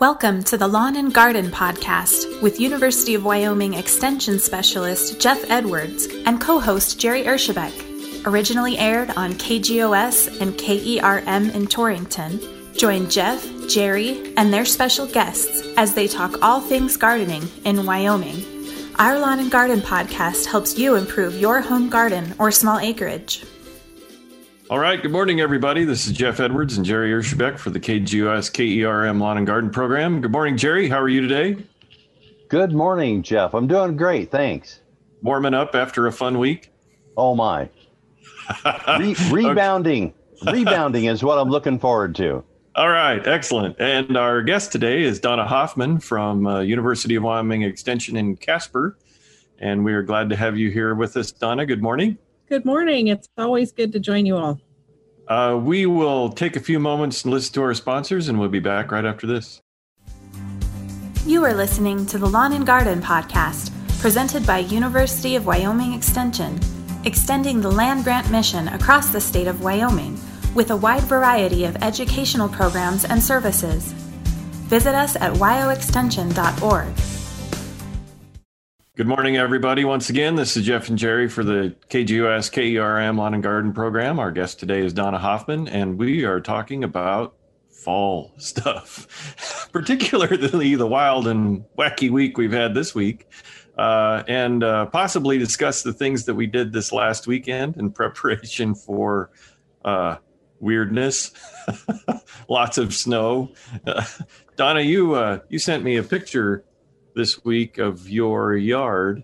Welcome to the Lawn and Garden Podcast with University of Wyoming Extension Specialist Jeff Edwards and co host Jerry Ershebek. Originally aired on KGOS and KERM in Torrington, join Jeff, Jerry, and their special guests as they talk all things gardening in Wyoming. Our Lawn and Garden Podcast helps you improve your home garden or small acreage. All right. Good morning, everybody. This is Jeff Edwards and Jerry Ershebek for the KGOS KERM Lawn and Garden Program. Good morning, Jerry. How are you today? Good morning, Jeff. I'm doing great. Thanks. Warming up after a fun week? Oh, my. Re- rebounding. rebounding is what I'm looking forward to. All right. Excellent. And our guest today is Donna Hoffman from uh, University of Wyoming Extension in Casper. And we are glad to have you here with us, Donna. Good morning. Good morning. It's always good to join you all. Uh, we will take a few moments and listen to our sponsors, and we'll be back right after this. You are listening to the Lawn and Garden Podcast, presented by University of Wyoming Extension, extending the land grant mission across the state of Wyoming with a wide variety of educational programs and services. Visit us at wyoextension.org. Good morning, everybody. Once again, this is Jeff and Jerry for the KGOS KERM Lawn and Garden Program. Our guest today is Donna Hoffman, and we are talking about fall stuff, particularly the wild and wacky week we've had this week, uh, and uh, possibly discuss the things that we did this last weekend in preparation for uh, weirdness, lots of snow. Donna, you uh, you sent me a picture this week of your yard.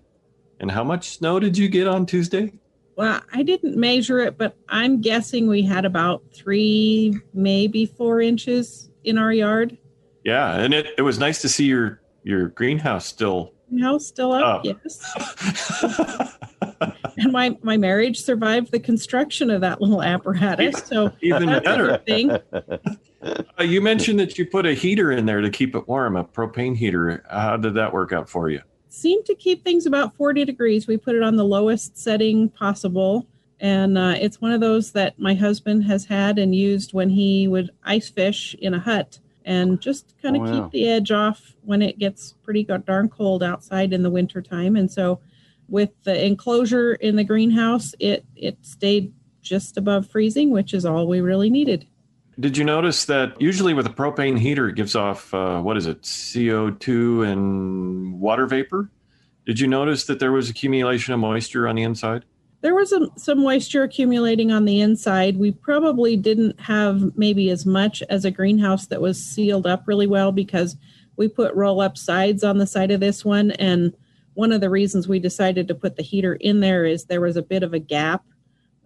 And how much snow did you get on Tuesday? Well, I didn't measure it, but I'm guessing we had about three, maybe four inches in our yard. Yeah, and it, it was nice to see your your greenhouse still house still up, up. yes. and my my marriage survived the construction of that little apparatus, so even better. Thing. Uh, you mentioned that you put a heater in there to keep it warm, a propane heater. How did that work out for you? Seemed to keep things about 40 degrees. We put it on the lowest setting possible. And uh, it's one of those that my husband has had and used when he would ice fish in a hut and just kind of oh, keep the edge off when it gets pretty darn cold outside in the wintertime. And so with the enclosure in the greenhouse, it, it stayed just above freezing, which is all we really needed. Did you notice that usually with a propane heater, it gives off, uh, what is it, CO2 and water vapor? Did you notice that there was accumulation of moisture on the inside? There was a, some moisture accumulating on the inside. We probably didn't have maybe as much as a greenhouse that was sealed up really well because we put roll up sides on the side of this one. And one of the reasons we decided to put the heater in there is there was a bit of a gap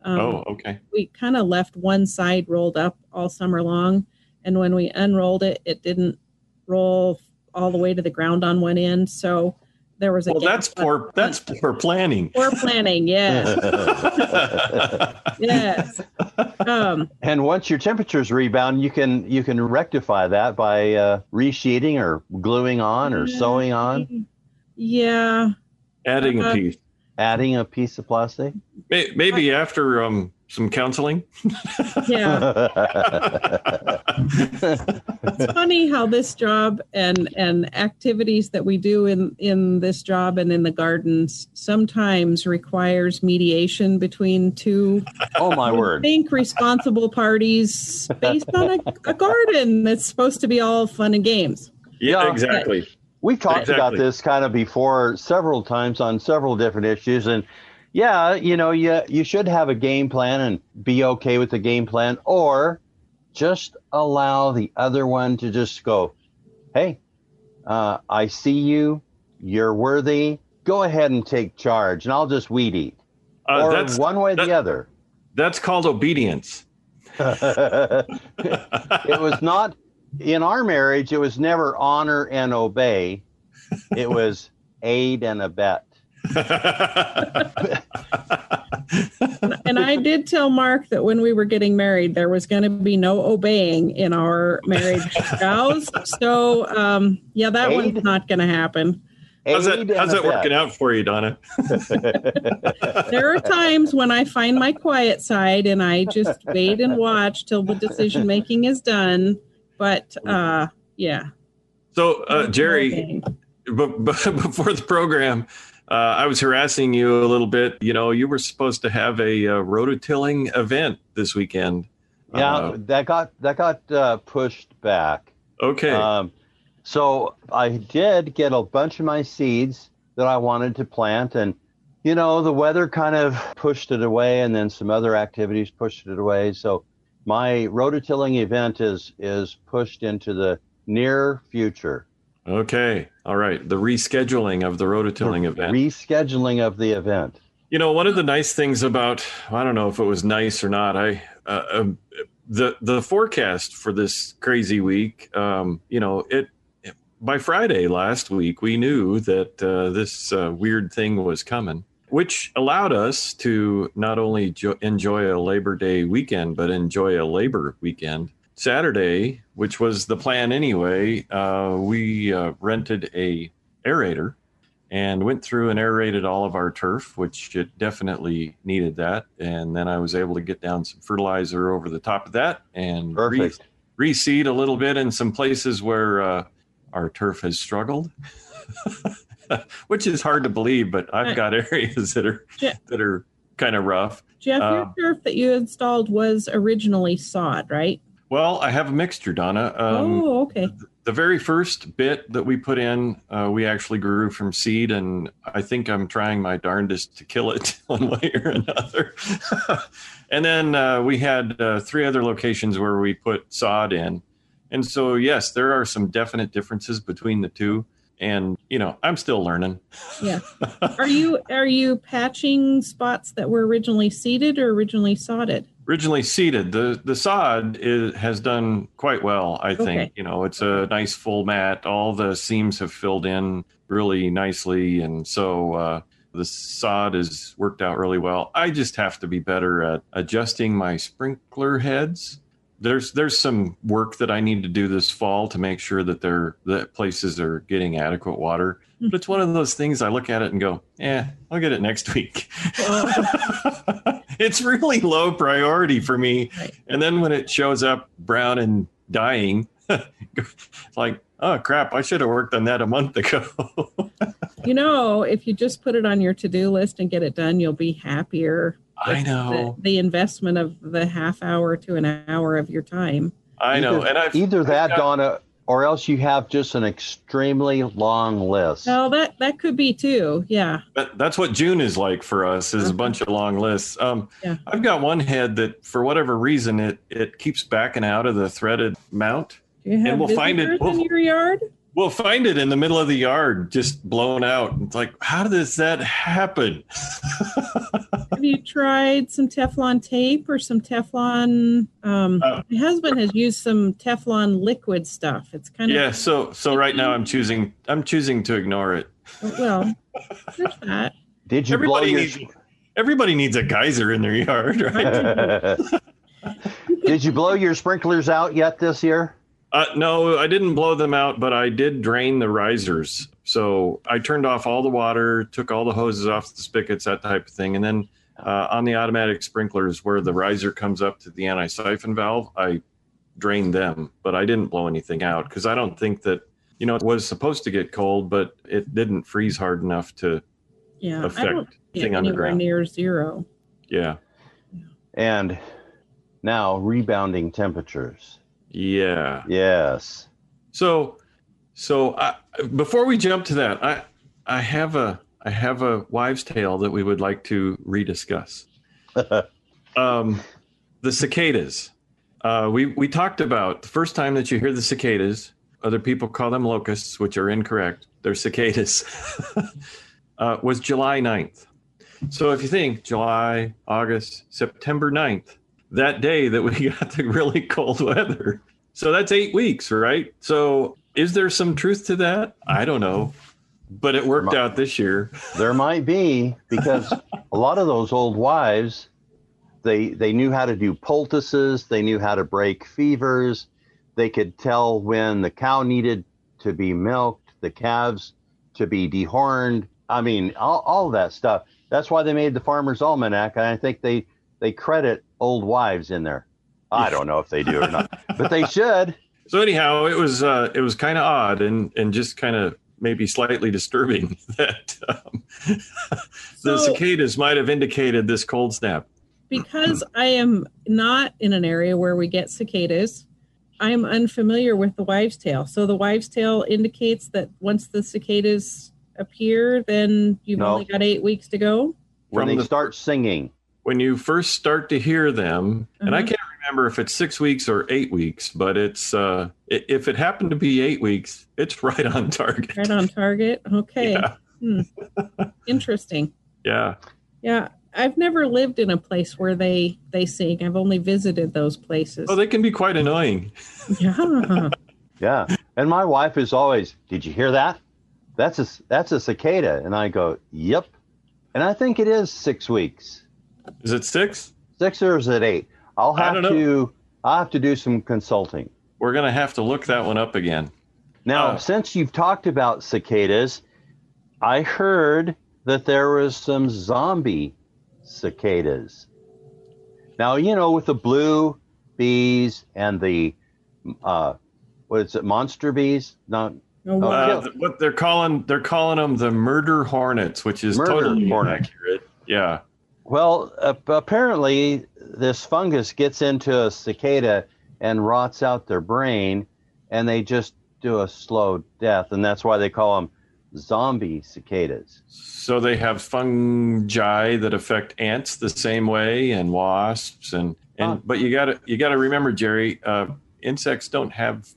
um, oh, okay. We kind of left one side rolled up all summer long, and when we unrolled it, it didn't roll all the way to the ground on one end. So there was a. Well, that's poor. That's poor planning. Poor planning. Yes. yes. Um, and once your temperatures rebound, you can you can rectify that by uh, resheeting or gluing on or sewing on. Yeah. Adding uh, a piece adding a piece of plastic? Maybe after um, some counseling. yeah. it's funny how this job and and activities that we do in in this job and in the gardens sometimes requires mediation between two oh my word think responsible parties based on a, a garden that's supposed to be all fun and games yeah exactly We've talked exactly. about this kind of before several times on several different issues. And yeah, you know, you, you should have a game plan and be okay with the game plan, or just allow the other one to just go, hey, uh, I see you, you're worthy, go ahead and take charge, and I'll just weed eat. Uh, or that's, one way or that, the other. That's called obedience. it was not in our marriage, it was never honor and obey. It was aid and abet. and I did tell Mark that when we were getting married, there was going to be no obeying in our marriage vows. So, um, yeah, that aid? one's not going to happen. How's that, how's that working out for you, Donna? there are times when I find my quiet side and I just wait and watch till the decision making is done but uh, yeah. So, uh, Jerry, but, but before the program, uh, I was harassing you a little bit. You know, you were supposed to have a uh, rototilling event this weekend. Yeah, uh, that got that got uh, pushed back. Okay. Um, so I did get a bunch of my seeds that I wanted to plant, and you know, the weather kind of pushed it away, and then some other activities pushed it away. So my rototilling event is is pushed into the near future. Okay. All right. The rescheduling of the rototilling the event. Rescheduling of the event. You know, one of the nice things about I don't know if it was nice or not. I uh, um, the the forecast for this crazy week. Um, you know, it, it, by Friday last week we knew that uh, this uh, weird thing was coming, which allowed us to not only jo- enjoy a Labor Day weekend but enjoy a Labor weekend Saturday, which was the plan anyway, uh, we uh, rented a aerator and went through and aerated all of our turf, which it definitely needed that. And then I was able to get down some fertilizer over the top of that and re- reseed a little bit in some places where uh, our turf has struggled. which is hard to believe, but I've got areas that are that are kind of rough. Jeff, your uh, turf that you installed was originally sod, right? Well, I have a mixture, Donna. Um, oh, okay. The very first bit that we put in, uh, we actually grew from seed, and I think I'm trying my darndest to kill it one way or another. and then uh, we had uh, three other locations where we put sod in. And so, yes, there are some definite differences between the two and you know i'm still learning yeah are you are you patching spots that were originally seeded or originally sodded originally seeded. The the sod is, has done quite well, I think. You know, it's a nice full mat. All the seams have filled in really nicely, and so uh, the sod has worked out really well. I just have to be better at adjusting my sprinkler heads. There's there's some work that I need to do this fall to make sure that they're that places are getting adequate water. Hmm. But it's one of those things I look at it and go, "Yeah, I'll get it next week." it's really low priority for me. Right. And then when it shows up brown and dying, it's like, oh crap, I should have worked on that a month ago. you know, if you just put it on your to do list and get it done, you'll be happier. I know. The, the, investment of the half hour to an hour of your time. I know. Either, and I've, either that, I've got, Donna, or else you have just an extremely long list. Well, that that could be too. Yeah. That, that's what June is like for us is uh-huh. a bunch of long lists. Um, yeah. I've got one head that for whatever reason it it keeps backing out of the threaded mount. Do you have and we'll find it we'll, in your yard? We'll find it in the middle of the yard, just blown out. It's like, how does that happen? Have you tried some Teflon tape or some Teflon? Um, uh, my husband has used some Teflon liquid stuff. It's kind of yeah. So so right now I'm choosing I'm choosing to ignore it. Well, there's that. Did you everybody blow your... needs everybody needs a geyser in their yard, right? Did you blow your sprinklers out yet this year? Uh, no, I didn't blow them out, but I did drain the risers. So I turned off all the water, took all the hoses off the spigots, that type of thing. And then uh, on the automatic sprinklers, where the riser comes up to the anti siphon valve, I drained them, but I didn't blow anything out because I don't think that, you know, it was supposed to get cold, but it didn't freeze hard enough to yeah, affect thing on the ground. near zero. Yeah. And now rebounding temperatures. Yeah. Yes. So, so I, before we jump to that, I I have a I have a wives' tale that we would like to rediscuss. um, the cicadas. Uh, we we talked about the first time that you hear the cicadas. Other people call them locusts, which are incorrect. They're cicadas. uh, was July 9th. So if you think July, August, September 9th, that day that we got the really cold weather. So that's eight weeks, right? So is there some truth to that? I don't know, but it worked out this year. There might be because a lot of those old wives, they they knew how to do poultices, they knew how to break fevers, they could tell when the cow needed to be milked, the calves to be dehorned. I mean, all, all that stuff. That's why they made the Farmer's Almanac, and I think they they credit old wives in there. I don't know if they do or not, but they should. So anyhow, it was uh, it was kind of odd and and just kind of maybe slightly disturbing that um, the cicadas might have indicated this cold snap. because I am not in an area where we get cicadas, I am unfamiliar with the wives' tale. So the wives' tale indicates that once the cicadas appear, then you've No. only got eight weeks to go. When From they the- start singing. When you first start to hear them, and I Mhm. can't remember if it's six weeks or eight weeks, but it's uh, if it happened to be eight weeks, it's right on target. Right on target. Okay. Yeah. Hmm. Interesting. Yeah. Yeah. I've never lived in a place where they they sing. I've only visited those places. Oh, they can be quite annoying. yeah. Yeah. And my wife is always, did you hear that? That's a, that's a cicada. And I go, yep. And I think it is six weeks. Is it six? Six or is it eight? I'll I have don't know. to, I'll have to do some consulting. We're gonna have to look that one up again. Now, Oh. since you've talked about cicadas, I heard that there was some zombie cicadas. Now, you know, with the blue bees and the, uh, what is it, monster bees? Not Oh, wow. Uh, Yeah. what they're calling they're calling them the murder hornets, which is Murder totally hornet. inaccurate. Yeah. Well, uh, apparently, this fungus gets into a cicada and rots out their brain, and they just do a slow death, and that's why they call them zombie cicadas. So they have fungi that affect ants the same way, and wasps, and and Huh. but you got to you got to remember, Jerry, uh, insects don't have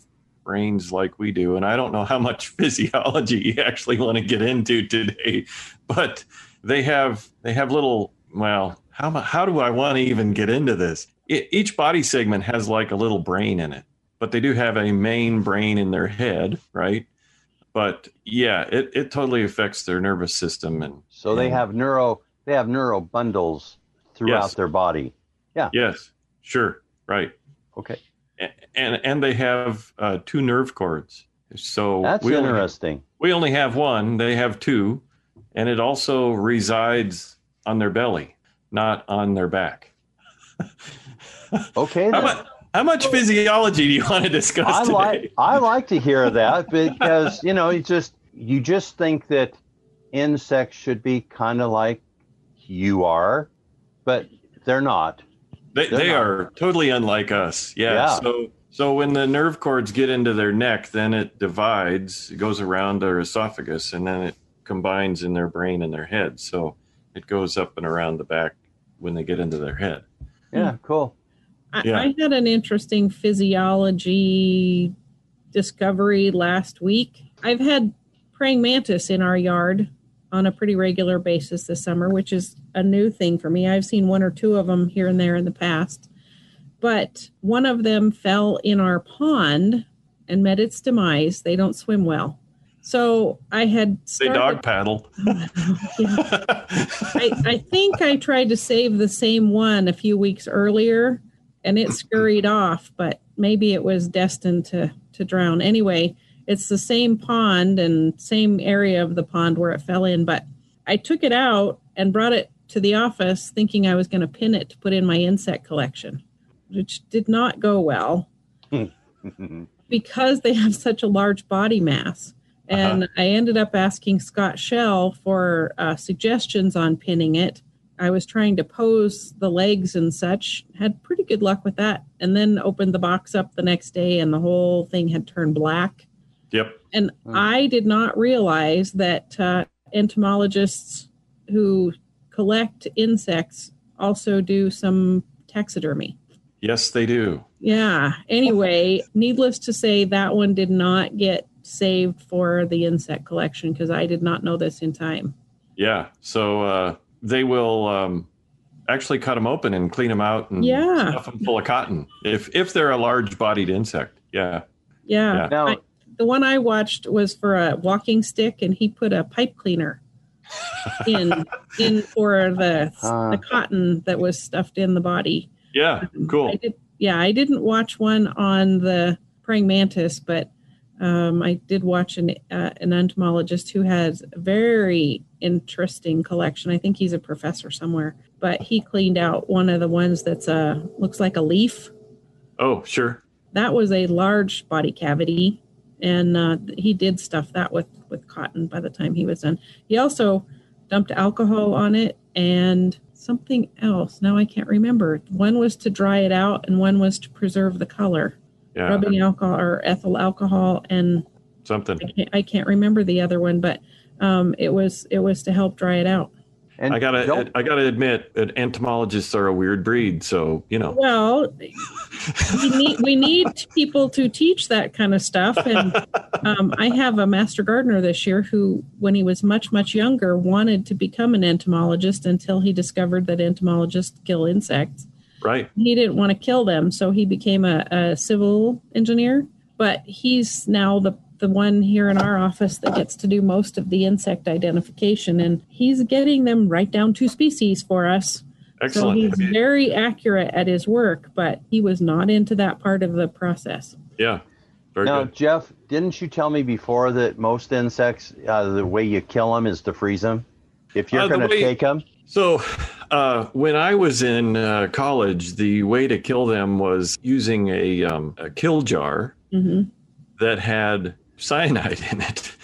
brains like we do, and I don't know how much physiology you actually want to get into today, but they have they have little well. How how do I want to even get into this? E each body segment has like a little brain in it, but they do have a main brain in their head, right? But yeah, it, it totally affects their nervous system and So they Yeah. have neuro they have neuro bundles throughout Yes. their body. Yeah. Yes, sure, right. Okay, A- And and they have uh, two nerve cords. So that's we only, interesting. we only have one. They have two, and it also resides on their belly, not on their back. Okay, How how much physiology do you want to discuss I today? like I like to hear that because you know you just you just think that insects should be kind of like you are, but they're not. They, They're they not. are totally unlike us. Yeah. Yeah. So so when the nerve cords get into their neck, then it divides, it goes around their esophagus, and then it combines in their brain and their head. So it goes up and around the back when they get into their head. Yeah, hmm. cool. I, Yeah. I had an interesting physiology discovery last week. I've had praying mantis in our yard on a pretty regular basis this summer, which is a new thing for me. I've seen one or two of them here and there in the past, but one of them fell in our pond and met its demise. They don't swim well. So I had They started, dog paddle. Yeah. I, I think I tried to save the same one a few weeks earlier and it scurried off, but maybe it was destined to, to drown. Anyway, it's the same pond and same area of the pond where it fell in, but I took it out and brought it to the office thinking I was going to pin it to put in my insect collection, which did not go well because they have such a large body mass. And I ended up asking Scott Schell for uh, suggestions on pinning it. I was trying to pose the legs and such, had pretty good luck with that. And then opened the box up the next day, and the whole thing had turned black. yep. And Hmm. I did not realize that uh, entomologists who collect insects also do some taxidermy. Yes, they do. Yeah. Anyway, needless to say, that one did not get saved for the insect collection because I did not know this in time. Yeah. So uh, they will um, actually cut them open and clean them out and Yeah. stuff them full of cotton if if they're a large-bodied insect. Yeah. Yeah. Yeah. Now, I- The one I watched was for a walking stick, and he put a pipe cleaner in in for the Ah. the cotton that was stuffed in the body. Yeah. I Cool. did, yeah, I didn't watch one on the praying mantis, but um, I did watch an uh, an entomologist who has a very interesting collection. I think he's a professor somewhere, but he cleaned out one of the ones that's uh looks like a leaf. Oh, sure. that was a large body cavity, and uh, he did stuff that with with cotton by the time he was done. He also dumped alcohol on it and something else. Now I can't remember. One was to dry it out, and one was to preserve the color. Yeah. Rubbing alcohol or ethyl alcohol and something. I can't, I can't remember the other one, but um, it was it was to help dry it out. And I gotta, I gotta admit, that entomologists are a weird breed. So you know. Well, we need we need people to teach that kind of stuff, and um, I have a master gardener this year who, when he was much much younger, wanted to become an entomologist until he discovered that entomologists kill insects. Right. He didn't want to kill them, so he became a, a civil engineer. But he's now the the one here in our office that gets to do most of the insect identification, and he's getting them right down to species for us. Excellent. So he's very accurate at his work, but he was not into that part of the process. Yeah. Very now, good. Jeff, didn't you tell me before that most insects, uh, the way you kill them is to freeze them? If you're uh, going to take them? So, uh, when I was in uh, college, the way to kill them was using a, um, a kill jar mm-hmm. that had cyanide in it.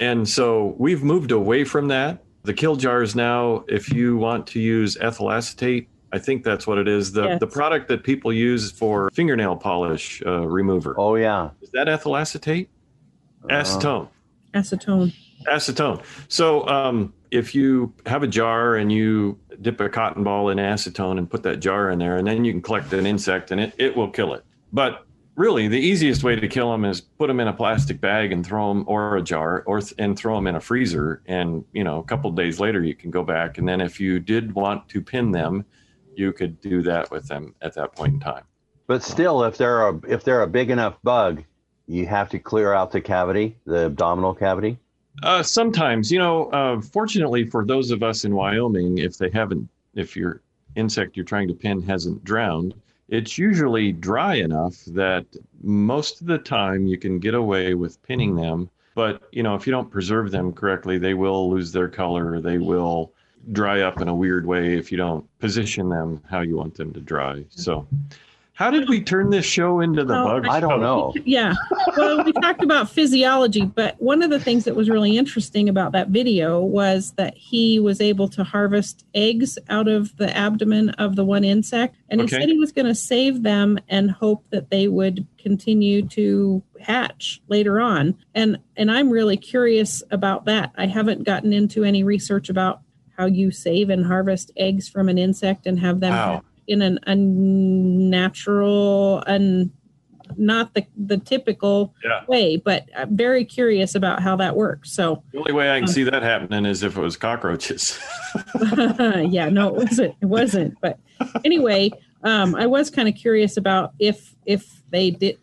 And so we've moved away from that. The kill jars now, if you want to use ethyl acetate, I think that's what it is. The yes. the product that people use for fingernail polish uh, remover. Oh yeah, is that ethyl acetate? Uh, acetone. Acetone. Acetone. So um, if you have a jar and you dip a cotton ball in acetone and put that jar in there, and then you can collect an insect and it, it will kill it. But really the easiest way to kill them is put them in a plastic bag and throw them or a jar or and throw them in a freezer. And you know a couple days later you can go back. And then if you did want to pin them you could do that with them at that point in time. But still if they're a if they're a big enough bug you have to clear out the cavity the abdominal cavity uh, sometimes you know uh, fortunately for those of us in wyoming if they haven't if your insect you're trying to pin hasn't drowned it's usually dry enough that most of the time you can get away with pinning them. But you know, if you don't preserve them correctly, they will lose their color. They will dry up in a weird way if you don't position them how you want them to dry. So how did we turn this show into the well, bug? I don't know. Yeah. Well, we talked about physiology, but one of the things that was really interesting about that video was that he was able to harvest eggs out of the abdomen of the one insect. And okay. he said he was going to save them and hope that they would continue to hatch later on. And and I'm really curious about that. I haven't gotten into any research about how you save and harvest eggs from an insect and have them wow in an unnatural and not the the typical yeah. way, but I'm very curious about how that works. So the only way I can um, see that happening is if it was cockroaches. yeah, no, it wasn't. It wasn't. But anyway, um, I was kind of curious about if if they did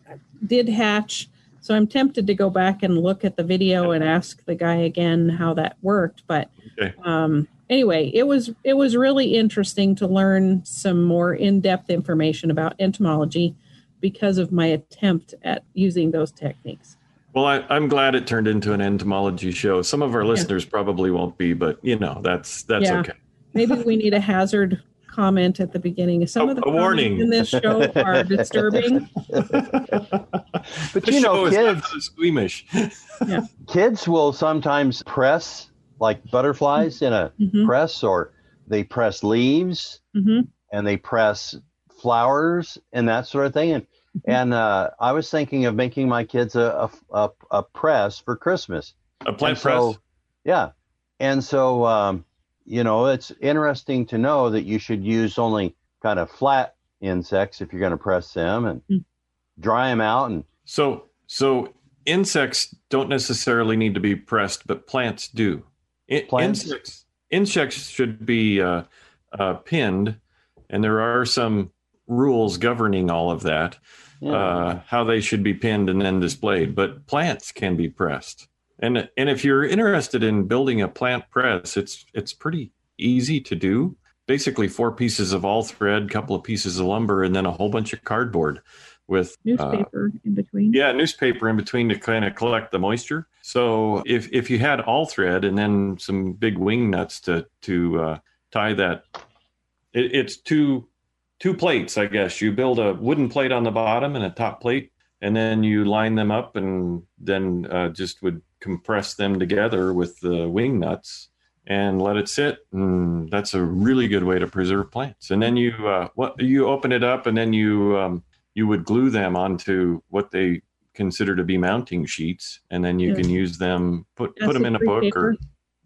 did hatch. So I'm tempted to go back and look at the video and ask the guy again how that worked. But okay. um, anyway, it was it was really interesting to learn some more in-depth information about entomology because of my attempt at using those techniques. Well, I, am glad it turned into an entomology show. Some of our listeners yeah. probably won't be, but you know that's that's yeah. okay. Maybe we need a hazard comment at the beginning. Some of the a warning in this show are disturbing. but you know, kids squeamish. yeah. Kids will sometimes press like butterflies in a mm-hmm. press, or they press leaves mm-hmm. and they press flowers and that sort of thing. And mm-hmm. and uh, I was thinking of making my kids a a, a press for Christmas. A plant so, press. Yeah, and so um, you know it's interesting to know that you should use only kind of flat insects if you're going to press them and mm. dry them out and so so insects don't necessarily need to be pressed but plants do insects insects should be uh, uh, pinned, and there are some rules governing all of that. Yeah. Uh, how they should be pinned and then displayed, but plants can be pressed. And and if you're interested in building a plant press, it's it's pretty easy to do. Basically, four pieces of all thread, couple of pieces of lumber, and then a whole bunch of cardboard with uh, newspaper uh, in between. Yeah, newspaper in between to kind of collect the moisture. So if if you had all thread and then some big wing nuts to to uh, tie that, it, it's two two plates, I guess. You build a wooden plate on the bottom and a top plate, and then you line them up and then uh, just would compress them together with the wing nuts and let it sit. And that's a really good way to preserve plants. And then you uh, what you open it up and then you um, you would glue them onto what they consider to be mounting sheets, and then you can use them put put them in a book paper. or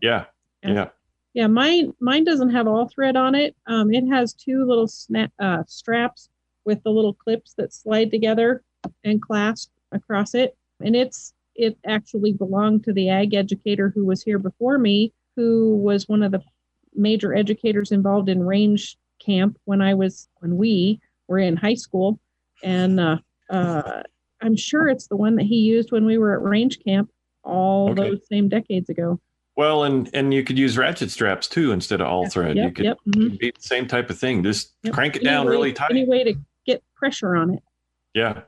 yeah, yeah, yeah. Yeah, mine mine doesn't have all thread on it. Um, it has two little snap uh, straps with the little clips that slide together and clasp across it, and it's it actually belonged to the ag educator who was here before me, who was one of the major educators involved in range camp when I was when we were in high school, and uh, uh, I'm sure it's the one that he used when we were at range camp all okay. those same decades ago. Well, and and you could use ratchet straps too instead of all thread. Yep, you could yep, mm-hmm. be the same type of thing. Just yep. crank it any down way, really tight. Any way to get pressure on it. Yeah.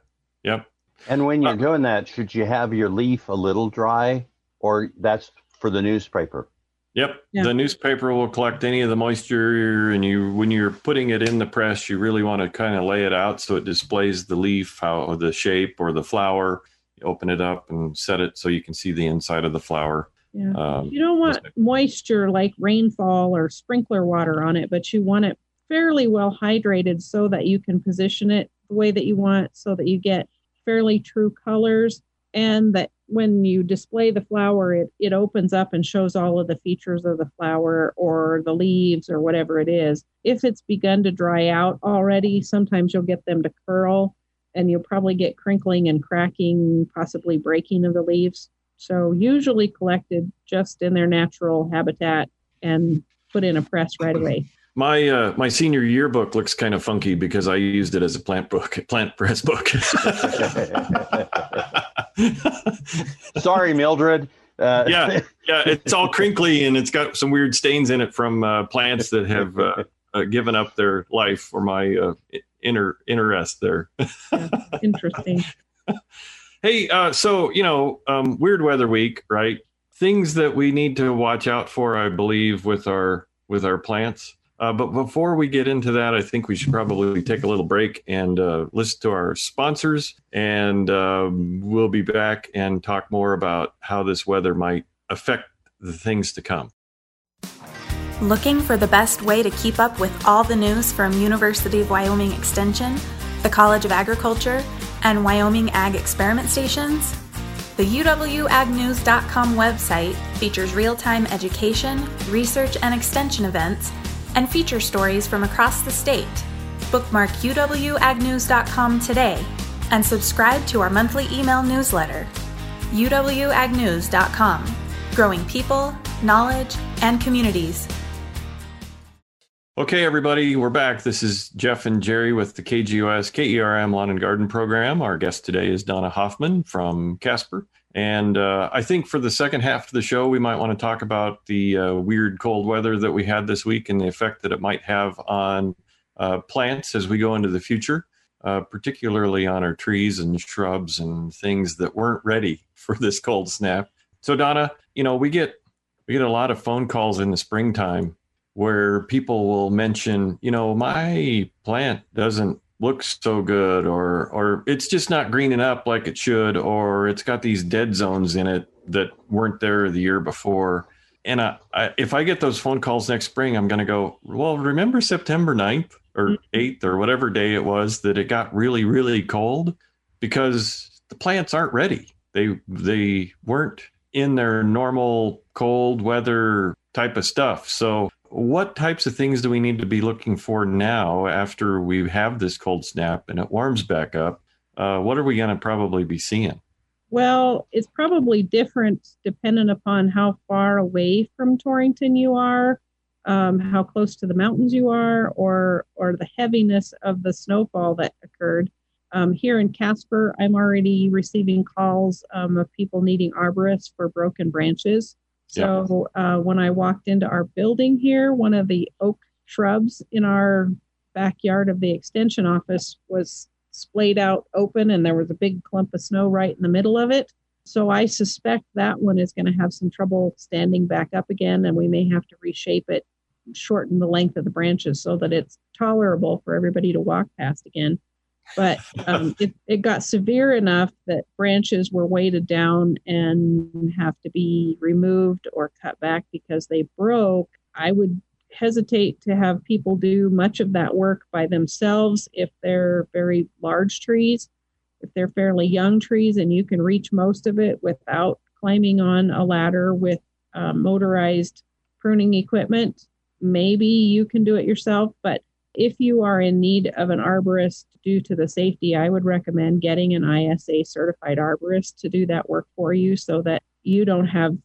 Yep. And when you're uh, doing that, should you have your leaf a little dry, or that's for the newspaper? Yep. Yeah. The newspaper will collect any of the moisture, and you when you're putting it in the press, you really want to kind of lay it out so it displays the leaf, how the shape or the flower. You open it up and set it so you can see the inside of the flower. Yeah. Um, you don't want moisture like rainfall or sprinkler water on it, but you want it fairly well hydrated so that you can position it the way that you want so that you get fairly true colors and that when you display the flower it, it opens up and shows all of the features of the flower or the leaves or whatever it is if it's begun to dry out already sometimes you'll get them to curl and you'll probably get crinkling and cracking possibly breaking of the leaves so usually collected just in their natural habitat and put in a press right away. My uh, my senior yearbook looks kind of funky because I used it as a plant book, plant press book. Sorry, Mildred. Uh, yeah, yeah, it's all crinkly and it's got some weird stains in it from uh, plants that have uh, uh, given up their life for my uh, inner interest there. yeah, interesting. Hey, uh, so you know, um, weird weather week, right? Things that we need to watch out for, I believe, with our with our plants. Uh, but before we get into that, I think we should probably take a little break and uh, listen to our sponsors, and um, we'll be back and talk more about how this weather might affect the things to come. Looking for the best way to keep up with all the news from University of Wyoming Extension, the College of Agriculture and Wyoming Ag Experiment Stations? The UWAgnews.com website features real time education, research, and extension events, and feature stories from across the state. Bookmark UWAgnews.com today and subscribe to our monthly email newsletter. UWAgnews.com, growing people, knowledge, and communities. Okay, everybody, we're back. This is Jeff and Jerry with the KGOS KERM Lawn and Garden Program. Our guest today is Donna Hoffman from Casper. And uh, I think for the second half of the show, we might want to talk about the uh, weird cold weather that we had this week and the effect that it might have on uh, plants as we go into the future, uh, particularly on our trees and shrubs and things that weren't ready for this cold snap. So, Donna, you know, we get we get a lot of phone calls in the springtime where people will mention, you know, my plant doesn't look so good or or it's just not greening up like it should or it's got these dead zones in it that weren't there the year before. And I, I, if I get those phone calls next spring, I'm going to go, well, remember September 9th or mm-hmm. 8th or whatever day it was that it got really, really cold because the plants aren't ready. They, they weren't in their normal cold weather type of stuff. So what types of things do we need to be looking for now after we have this cold snap and it warms back up? Uh, what are we going to probably be seeing? Well, it's probably different depending upon how far away from Torrington you are, um, how close to the mountains you are, or or the heaviness of the snowfall that occurred. Um, here in Casper, I'm already receiving calls um, of people needing arborists for broken branches. So uh, when I walked into our building here, one of the oak shrubs in our backyard of the extension office was splayed out open, and there was a big clump of snow right in the middle of it. So I suspect that one is going to have some trouble standing back up again, and we may have to reshape it shorten the length of the branches so that it's tolerable for everybody to walk past again. But um, it, it got severe enough that branches were weighted down and have to be removed or cut back because they broke. I would hesitate to have people do much of that work by themselves if they're very large trees. If they're fairly young trees and you can reach most of it without climbing on a ladder with uh, motorized pruning equipment, maybe you can do it yourself. But if you are in need of an arborist due to the safety, I would recommend getting an ISA certified arborist to do that work for you so that you don't have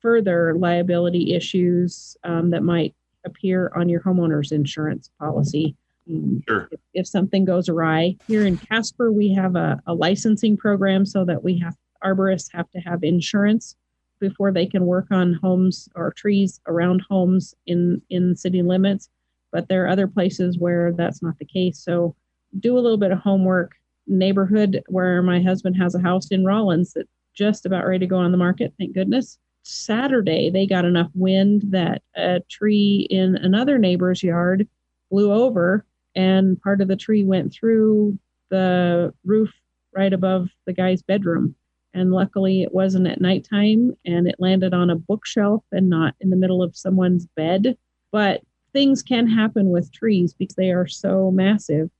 further liability issues um, that might appear on your homeowner's insurance policy. Um, sure. If, if, something goes awry, here in Casper, we have a, a licensing program so that we have arborists have to have insurance before they can work on homes or trees around homes in in city limits but there are other places where that's not the case. So do a little bit of homework. Neighborhood where my husband has a house in Rawlins that's just about ready to go on the market thank goodness. Saturday they got enough wind that a tree in another neighbor's yard blew over and part of the tree went through the roof right above the guy's bedroom. And luckily it wasn't at nighttime and it landed on a bookshelf and not in the middle of someone's bed. But things can happen with trees because they are so massive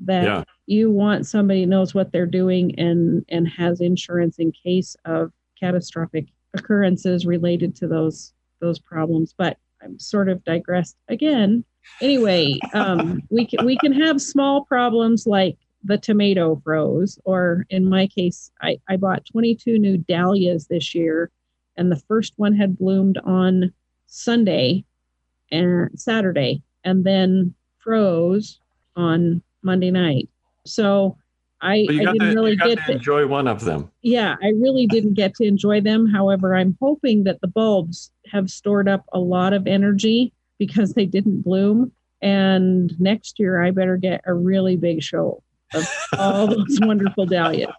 that yeah. you want somebody knows what they're doing and and has insurance in case of catastrophic occurrences related to those those problems. But i'm sort of digressed again. Anyway um, we can we can have small problems like the tomato froze, or in my case, I, I bought 22 new dahlias this year, and the first one had bloomed on Sunday and Saturday, and then froze on Monday night. So I, I didn't to, really get to, to enjoy one of them. Yeah, I really didn't get to enjoy them. However, I'm hoping that the bulbs have stored up a lot of energy because they didn't bloom. And next year, I better get a really big show of all those wonderful dahlias.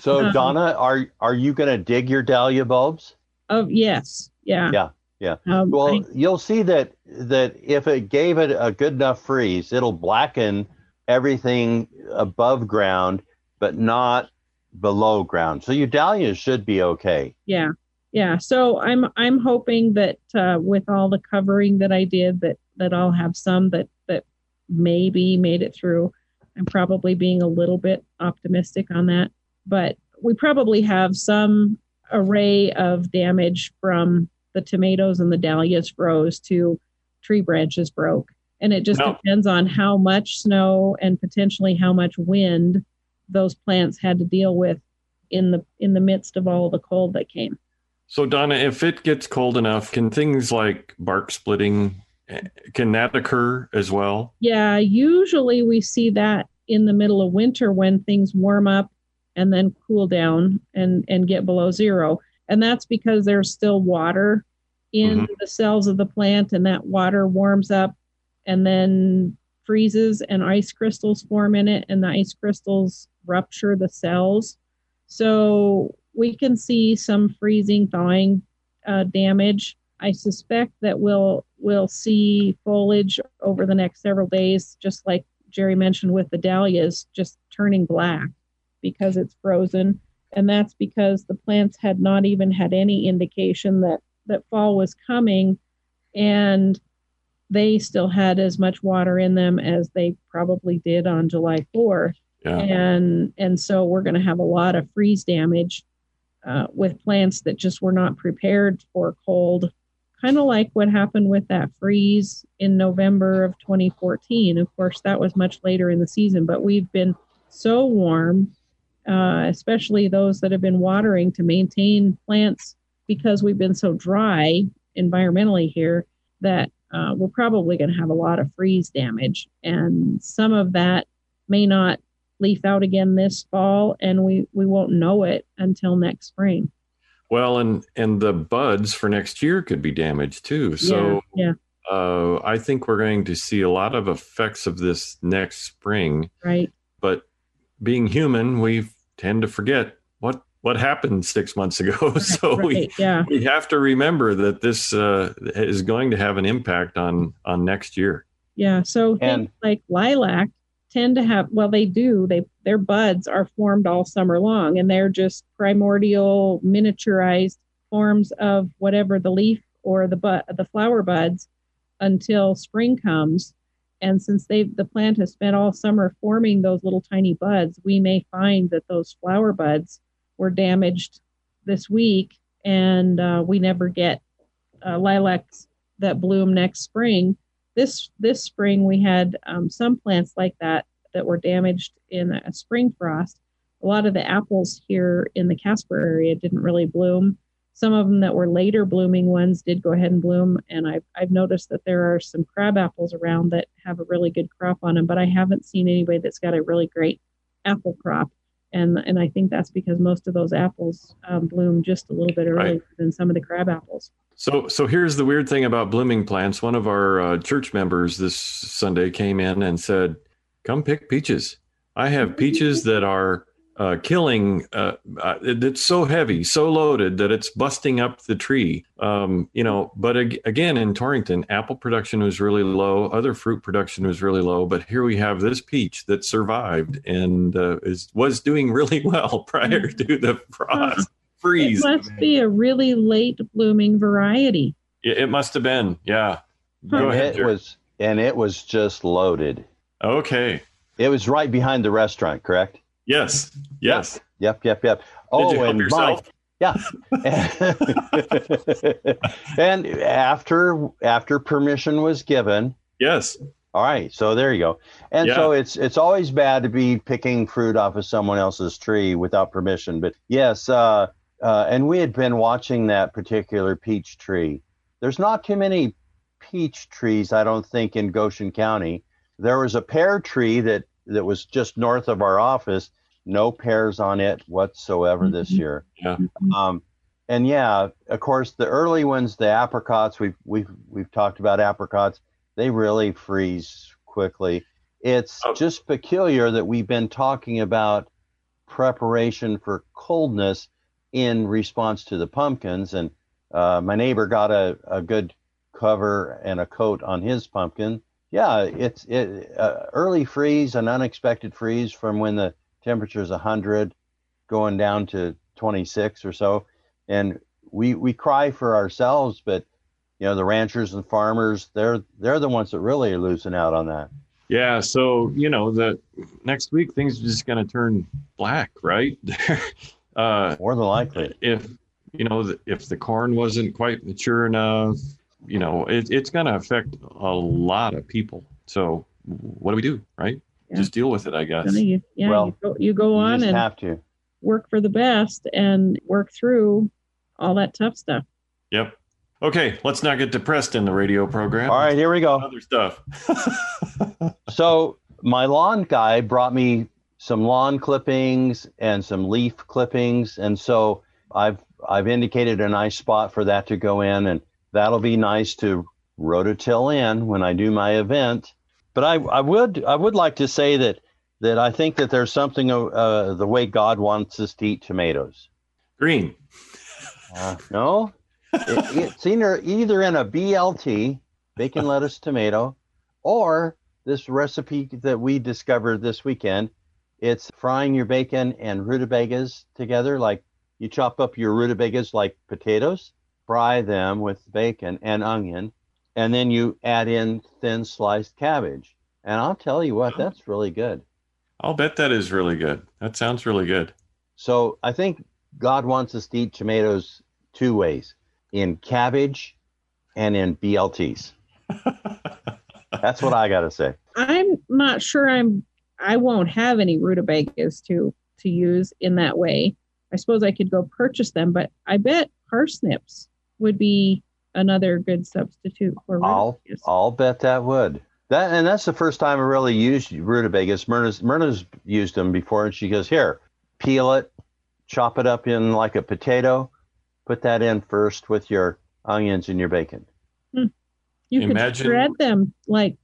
So um, Donna, are are you going to dig your dahlia bulbs? Oh yes, yeah, yeah, yeah. Um, well, I, you'll see that that if it gave it a good enough freeze, it'll blacken everything above ground, but not below ground. So your dahlias should be okay. Yeah, yeah. So I'm I'm hoping that uh, with all the covering that I did, that that I'll have some that that maybe made it through. I'm probably being a little bit optimistic on that, but we probably have some array of damage from the tomatoes and the dahlias froze to tree branches broke. And it just no. depends on how much snow and potentially how much wind those plants had to deal with in the in the midst of all the cold that came. So Donna, if it gets cold enough, can things like bark splitting eh, can that occur as well? Yeah, usually we see that in the middle of winter when things warm up and then cool down and and get below zero. And that's because there's still water in mm-hmm. the cells of the plant and that water warms up and then freezes and ice crystals form in it and the ice crystals rupture the cells. So we can see some freezing thawing uh, damage I suspect that we'll we'll see foliage over the next several days, just like Jerry mentioned with the dahlias, just turning black because it's frozen, and that's because the plants had not even had any indication that that fall was coming, and they still had as much water in them as they probably did on July 4th. Yeah. And and so we're going to have a lot of freeze damage uh, with plants that just were not prepared for cold kind of like what happened with that freeze in November of 2014. Of course, that was much later in the season, but we've been so warm, uh, especially those that have been watering to maintain plants because we've been so dry environmentally here that uh, we're probably going to have a lot of freeze damage. And some of that may not leaf out again this fall, and we, we won't know it until next spring. Well, and and the buds for next year could be damaged too. So yeah, yeah. Uh, I think we're going to see a lot of effects of this next spring. Right. But being human, we tend to forget what what happened six months ago. so right, we yeah. we have to remember that this uh, is going to have an impact on on next year. Yeah. So And- things like lilac tend to have well they do they their buds are formed all summer long and they're just primordial miniaturized forms of whatever the leaf or the bud the flower buds until spring comes and since they the plant has spent all summer forming those little tiny buds we may find that those flower buds were damaged this week and uh, we never get uh, lilacs that bloom next spring. This this spring we had um, some plants like that that were damaged in a spring frost. A lot of the apples here in the casper area didn't really bloom. Some of them that were later blooming ones did go ahead and bloom and i've, I've noticed that there are some crab apples around that have a really good crop on them but i haven't seen anybody that's got a really great apple crop and and i think that's because most of those apples um, bloom just a little bit earlier Right. than some of the crab apples So, so here's the weird thing about blooming plants. One of our uh, church members this Sunday came in and said, "Come pick peaches. I have peaches that are uh, killing uh, uh, it's so heavy, so loaded that it's busting up the tree. Um, you know, but ag- again, in Torrington, apple production was really low. Other fruit production was really low. But here we have this peach that survived and uh, is was doing really well prior to the frost freeze. it must be a really late blooming variety It, it must have been, yeah. Go and ahead. it Jerry. was and it was just loaded. Okay. It was right behind the restaurant, correct? Yes. Yes. Yep, yep, yep. Oh, you and yourself? Mike, yeah. and after after permission was given, Yes. all right, so there you go. And so it's it's always bad to be picking fruit off of someone else's tree without permission. But yes, uh, uh, and we had been watching that particular peach tree. There's not too many peach trees, I don't think, in Goshen County. There was a pear tree that that was just north of our office. No pears on it whatsoever this Mhm. year. Yeah. Um, and yeah, of course, the early ones, the apricots, we've we've we've talked about apricots. They really freeze quickly. It's Oh. just peculiar that we've been talking about preparation for coldness in response to the pumpkins. And uh, my neighbor got a, a good cover and a coat on his pumpkin. Yeah, it's it, uh, early freeze, an unexpected freeze from when the temperature is 100 going down to 26 or so. And we, we cry for ourselves, but you know the ranchers and farmers they're they're the ones that really are losing out on that Yeah. So, you know, the next week things are just going to turn black, right? uh, more than likely if, you know, if the corn wasn't quite mature enough, you know, it, it's going to affect a lot of people. So, what do we do, right? Yeah. Just deal with it, I guess. So you, yeah, Well, you go, you go you on just and have to work for the best and work through all that tough stuff. Yep. Okay. Let's not get depressed in the radio program. all right here we go Other stuff. so my lawn guy brought me some lawn clippings and some leaf clippings and so i've i've indicated a nice spot for that to go in and that'll be nice to rototill in when i do my event but i i would i would like to say that that i think that there's something uh, the way god wants us to eat tomatoes. Green. uh, no. It, it's either either in a blt bacon lettuce tomato or this recipe that we discovered this weekend. It's frying your bacon and rutabagas together like you chop up your rutabagas like potatoes fry them with bacon and onion and then you add in thin sliced cabbage and i'll tell you what that's really good I'll bet that is really good. That sounds really good. so i think god wants us to eat tomatoes two ways in cabbage and in blts that's what i gotta say I'm not sure I'm I won't have any rutabagas to to use in that way. I suppose I could go purchase them, but I bet parsnips would be another good substitute for I'll rutabagas. I'll bet that would. That and that's the first time I really used rutabagas. Myrna's Myrna's used them before, and she goes, "Here, peel it, chop it up in like a potato, put that in first with your onions and your bacon." you could shred them like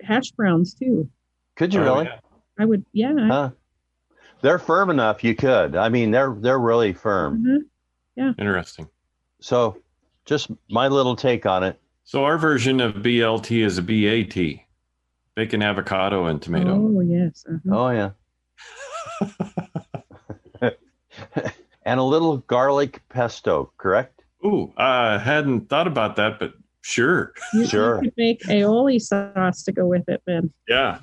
hash browns too. Could you Oh, really? yeah. I would, yeah. Huh? they're firm enough. You could. I mean, they're they're really firm. Mm-hmm. Interesting. So, just my little take on it. So our version of BLT is a BAT, bacon, avocado, and tomato. Oh yes. uh-huh. Oh yeah. and a little garlic pesto, correct? Ooh, I hadn't thought about that, but sure. You, Sure. you could make aioli sauce to go with it, Ben. Yeah.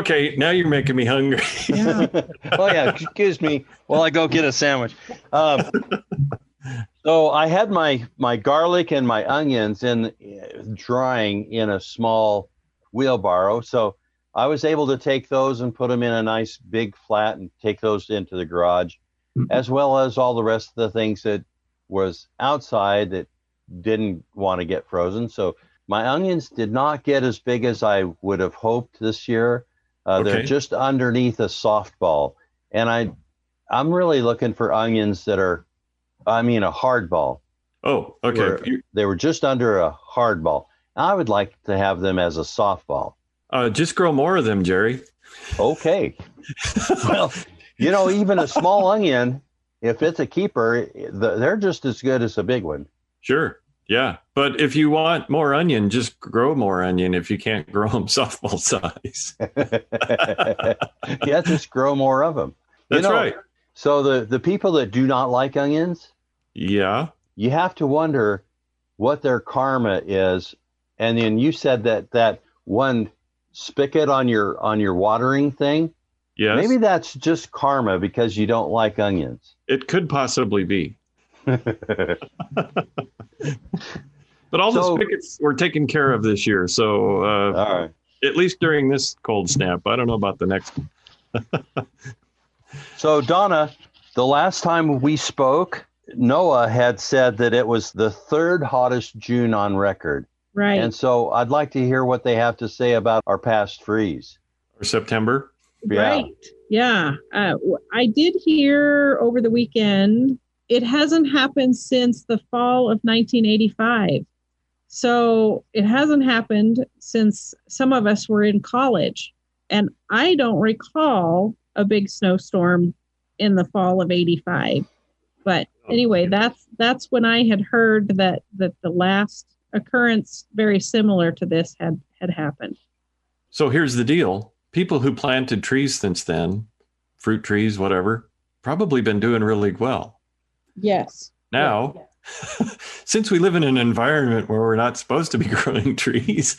Okay, now you're making me hungry. Yeah. oh yeah, excuse me while I go get a sandwich. Um, so I had my my garlic and my onions in drying in a small wheelbarrow. So I was able to take those and put them in a nice big flat and take those into the garage, Mhm. as well as all the rest of the things that was outside that didn't want to get frozen. So my onions did not get as big as I would have hoped this year. Uh, They're just underneath a softball, and I, I'm really looking for onions that are, I mean, a hard ball. oh, okay. You- They were just under a hard ball. I would like to have them as a softball. Uh, just grow more of them, Jerry. Okay. well, you know, even a small onion, if it's a keeper, they're just as good as a big one. Sure. Yeah. But if you want more onion, just grow more onion if you can't grow them softball size. yeah, just grow more of them. You That's know, right. So the the people that do not like onions, Yeah. you have to wonder what their karma is. And then you said that that one spigot on your on your watering thing, Yes. maybe that's just karma because you don't like onions. it could possibly be. But all So- the spigots were taken care of this year. So uh, All right. at least during this cold snap. I don't know about the next one. So Donna, the last time we spoke, NOAA had said that it was the third hottest June on record. Right. And so I'd like to hear what they have to say about our past freeze. Or September. Yeah. Right. Yeah. Uh, w- I did hear over the weekend, it hasn't happened since the fall of 1985. So it hasn't happened since some of us were in college. And I don't recall a big snowstorm in the fall of 85. But anyway, that's that's when I had heard that that the last occurrence very similar to this had had happened. So here's the deal people who planted trees since then, fruit trees, whatever, probably been doing really well. Yes. Now, since we live in an environment where we're not supposed to be growing trees,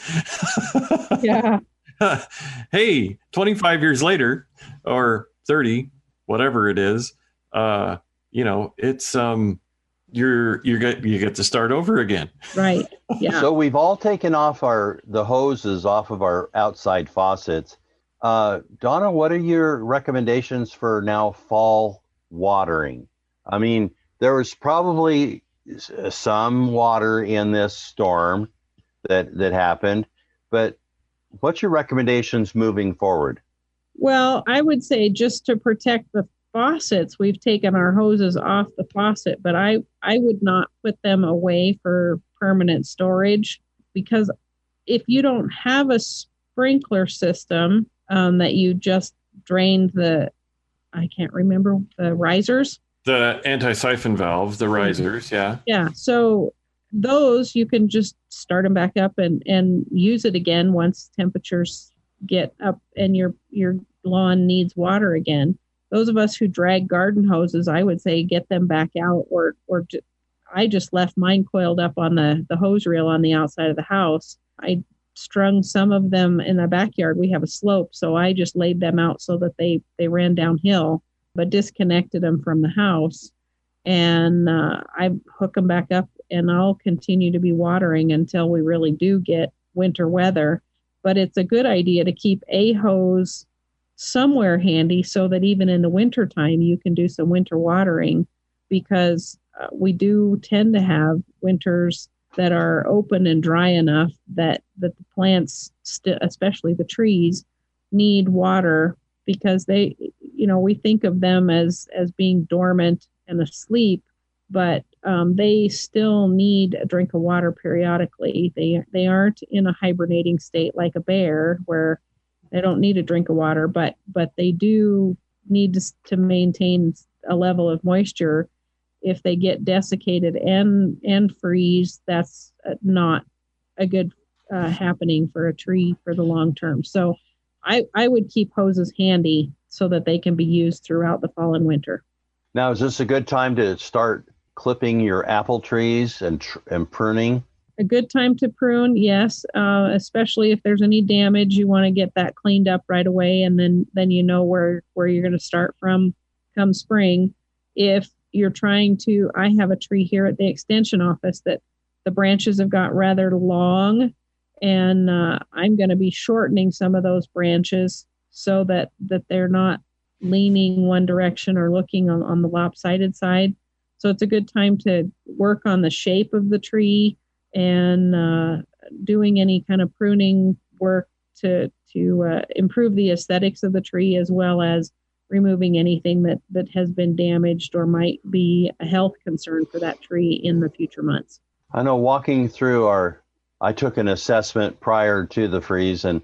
Yeah. hey, 25 years later or 30, whatever it is, uh, you know, it's um you're you get you get to start over again. Right. Yeah. So we've all taken off our the hoses off of our outside faucets. Uh, Donna, what are your recommendations for now fall watering? I mean, there was probably some water in this storm that that happened, but what's your recommendations moving forward? Well, I would say just to protect the faucets, we've taken our hoses off the faucet, but I I would not put them away for permanent storage because if you don't have a sprinkler system um, that you just drained the I can't remember the risers. The anti-siphon valve, the risers, yeah. Yeah. So those you can just start them back up and and use it again once temperatures get up and your your lawn needs water again. Those of us who drag garden hoses, I would say get them back out or or I just left mine coiled up on the the hose reel on the outside of the house. I strung some of them in the backyard. We have a slope, so I just laid them out so that they they ran downhill, but disconnected them from the house and uh, I hook them back up, and I'll continue to be watering until we really do get winter weather. But it's a good idea to keep a hose somewhere handy so that even in the wintertime you can do some winter watering because uh, we do tend to have winters that are open and dry enough that that the plants st- especially the trees need water because they you know we think of them as as being dormant and asleep but um, they still need a drink of water periodically. They they aren't in a hibernating state like a bear where they don't need a drink of water but but they do need to, to maintain a level of moisture. If they get desiccated and and freeze, that's uh, not a good uh, happening for a tree for the long term. So, I I would keep hoses handy so that they can be used throughout the fall and winter. Now, is this a good time to start clipping your apple trees and and pruning? A good time to prune, yes, uh, especially if there's any damage. You want to get that cleaned up right away, and then then you know where where you're going to start from come spring. If you're trying to, I have a tree here at the extension office that the branches have got rather long, and uh, I'm going to be shortening some of those branches so that that they're not leaning one direction or looking on, on the lopsided side. So it's a good time to work on the shape of the tree and uh, doing any kind of pruning work to to uh, improve the aesthetics of the tree as well as removing anything that that has been damaged or might be a health concern for that tree in the future months. I know walking through our I took an assessment prior to the freeze and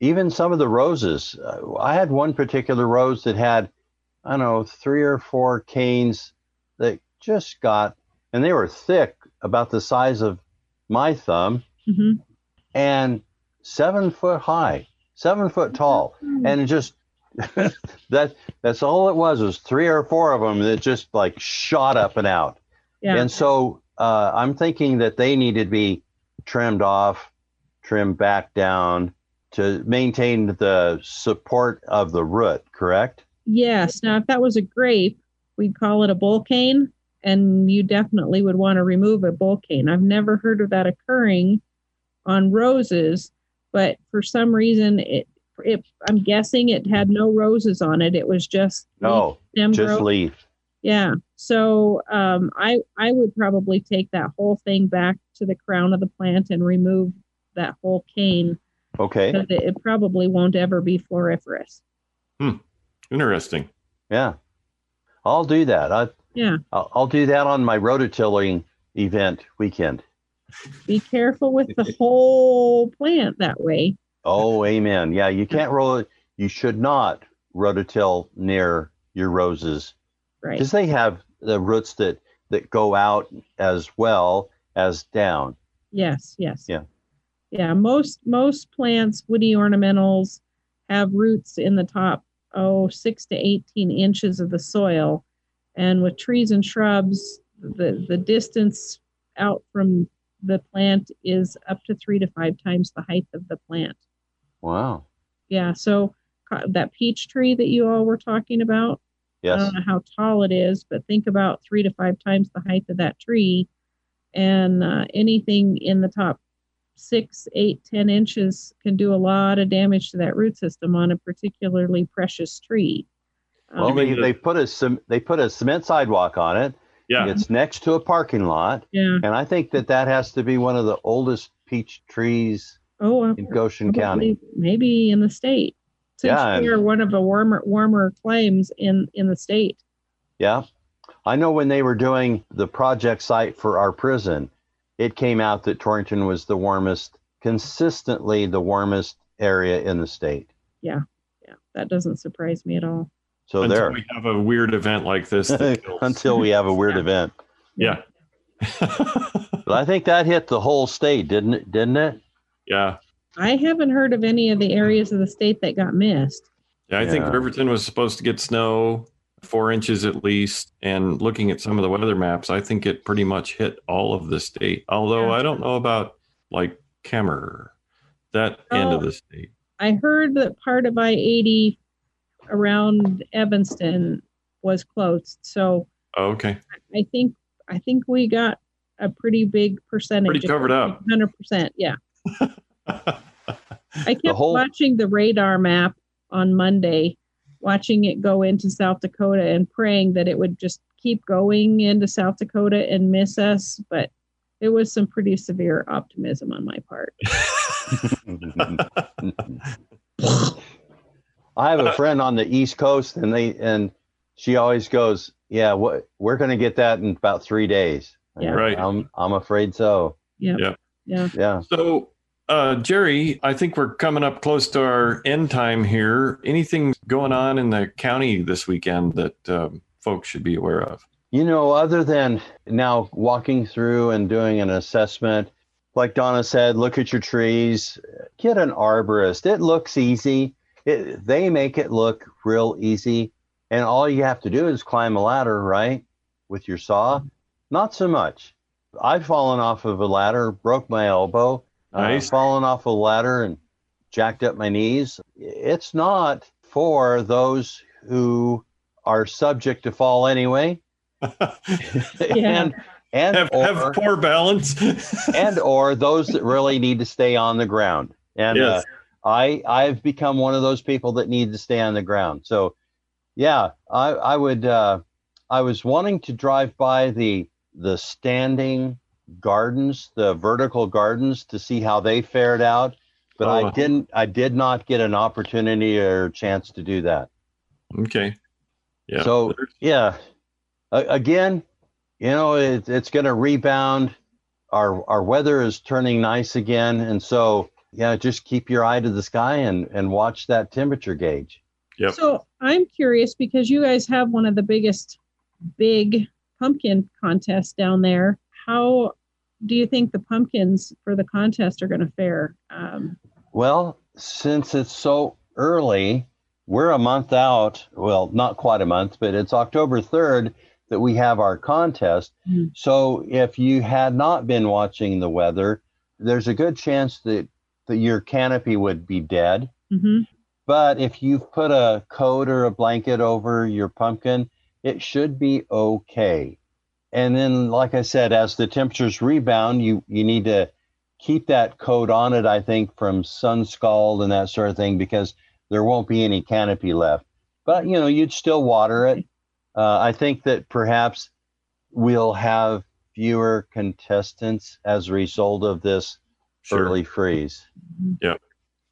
even some of the roses. Uh, I had one particular rose that had I don't know three or four canes that just got and they were thick about the size of my thumb mm-hmm. and seven foot high, seven foot tall, mm-hmm. and just that that's all it was was three or four of them that just like shot up and out. Yeah. And so uh, I'm thinking that they need to be trimmed off, trimmed back down to maintain the support of the root. Correct? Yes. Now, if that was a grape, we'd call it a bull cane and you definitely would want to remove a bull cane. I've never heard of that occurring on roses, but for some reason, it, it I'm guessing it had no roses on it. It was just no, leaf, just growth. leaf. Yeah. So um, I I would probably take that whole thing back to the crown of the plant and remove that whole cane. Okay. It, it probably won't ever be floriferous. Hmm. Interesting. Yeah. I'll do that. I yeah. I'll, I'll do that on my rototilling event weekend. Be careful with the whole plant that way. Oh, amen. Yeah, you can't roll it. You should not rototill near your roses. Right. Because they have the roots that, that go out as well as down. Yes, yes. Yeah. Yeah, most most plants, woody ornamentals, have roots in the top, oh, six to 18 inches of the soil and with trees and shrubs, the, the distance out from the plant is up to three to five times the height of the plant. Wow. Yeah. So that peach tree that you all were talking about, yes. I don't know how tall it is, but think about three to five times the height of that tree. And uh, anything in the top six, eight, ten inches can do a lot of damage to that root system on a particularly precious tree. Well, um, they, they put a they put a cement sidewalk on it. Yeah, it's next to a parking lot. Yeah, and I think that that has to be one of the oldest peach trees. Oh, in Goshen County, maybe in the state. Since yeah, we are one of the warmer warmer claims in in the state. Yeah, I know when they were doing the project site for our prison, it came out that Torrington was the warmest, consistently the warmest area in the state. Yeah, yeah, that doesn't surprise me at all. So until there. we have a weird event like this. until we have a weird event. Yeah. but I think that hit the whole state, didn't it? Didn't it? Yeah. I haven't heard of any of the areas of the state that got missed. Yeah, I yeah. think Riverton was supposed to get snow four inches at least. And looking at some of the weather maps, I think it pretty much hit all of the state. Although yeah. I don't know about like Kemmerer, that oh, end of oh, the state. I heard that part of I 80 around Evanston was closed. So oh, okay, I think I think we got a pretty big percentage. Pretty covered up. Hundred percent, yeah. I kept whole... watching the radar map on Monday, watching it go into South Dakota and praying that it would just keep going into South Dakota and miss us, but it was some pretty severe optimism on my part. I have a friend on the East Coast, and they and she always goes, "Yeah, what we're going to get that in about three days." Yeah, right. I'm I'm afraid so. Yeah. Yeah. Yeah. Yeah. So Uh, Jerry, I think we're coming up close to our end time here. Anything going on in the county this weekend that um, folks should be aware of? You know, other than now walking through and doing an assessment, like Donna said, look at your trees, get an arborist. It looks easy. It, they make it look real easy. And all you have to do is climb a ladder, right? With your saw. Not so much. I've fallen off of a ladder, broke my elbow. Nice. I've fallen off a ladder and jacked up my knees. It's not for those who are subject to fall anyway. and and have, or, have poor balance and or those that really need to stay on the ground and uh, yes. uh, i i've become one of those people that need to stay on the ground. So yeah i i would uh, i was wanting to drive by the the standing gardens the vertical gardens to see how they fared out but oh. i didn't i did not get an opportunity or chance to do that. Okay. Yeah. So yeah. Again, you know, it, it's going to rebound. Our our weather is turning nice again, and so yeah, just keep your eye to the sky and and watch that temperature gauge. Yep. So I'm curious because you guys have one of the biggest big pumpkin contests down there. How do you think the pumpkins for the contest are going to fare? Um, well, since it's so early, we're a month out. Well, not quite a month, but it's October 3rd that we have our contest. Mm-hmm. So if you had not been watching the weather, there's a good chance that, that your canopy would be dead. Mm-hmm. But if you've put a coat or a blanket over your pumpkin, it should be okay. And then, like I said, as the temperatures rebound, you, you need to keep that coat on it, I think, from sun scald and that sort of thing, because there won't be any canopy left. But, you know, you'd still water it uh, I think that perhaps we'll have fewer contestants as a result of this sure. early freeze. Yep.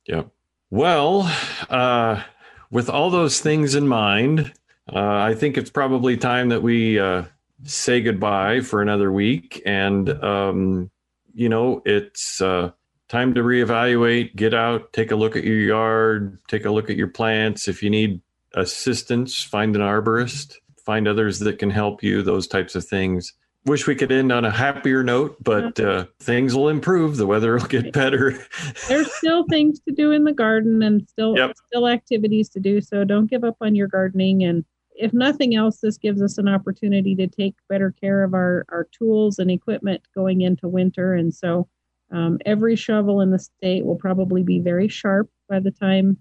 Yep. Well, uh, with all those things in mind, uh, I think it's probably time that we uh, say goodbye for another week. And, um, you know, it's uh, time to reevaluate, get out, take a look at your yard, take a look at your plants. If you need assistance, find an arborist find others that can help you, those types of things. Wish we could end on a happier note, but uh, things will improve. The weather will get better. There's still things to do in the garden and still yep. still activities to do. So don't give up on your gardening. And if nothing else, this gives us an opportunity to take better care of our, our tools and equipment going into winter. And so um, every shovel in the state will probably be very sharp by the time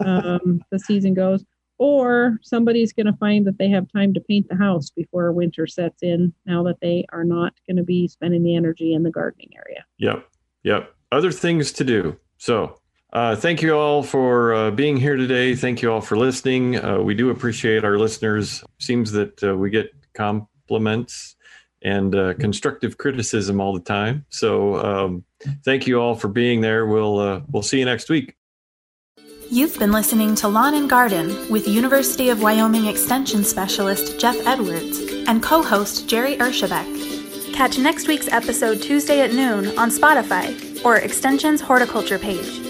um, the season goes or somebody's going to find that they have time to paint the house before winter sets in now that they are not going to be spending the energy in the gardening area. Yep yep. Other things to do. So uh, thank you all for uh, being here today. Thank you all for listening. Uh, we do appreciate our listeners. Seems that uh, we get compliments and uh, constructive criticism all the time. So um, thank you all for being there. We'll uh, we'll see you next week You've been listening to Lawn and Garden with University of Wyoming Extension Specialist Jeff Edwards and co host Jerry Ershebek. Catch next week's episode Tuesday at noon on Spotify or Extension's horticulture page.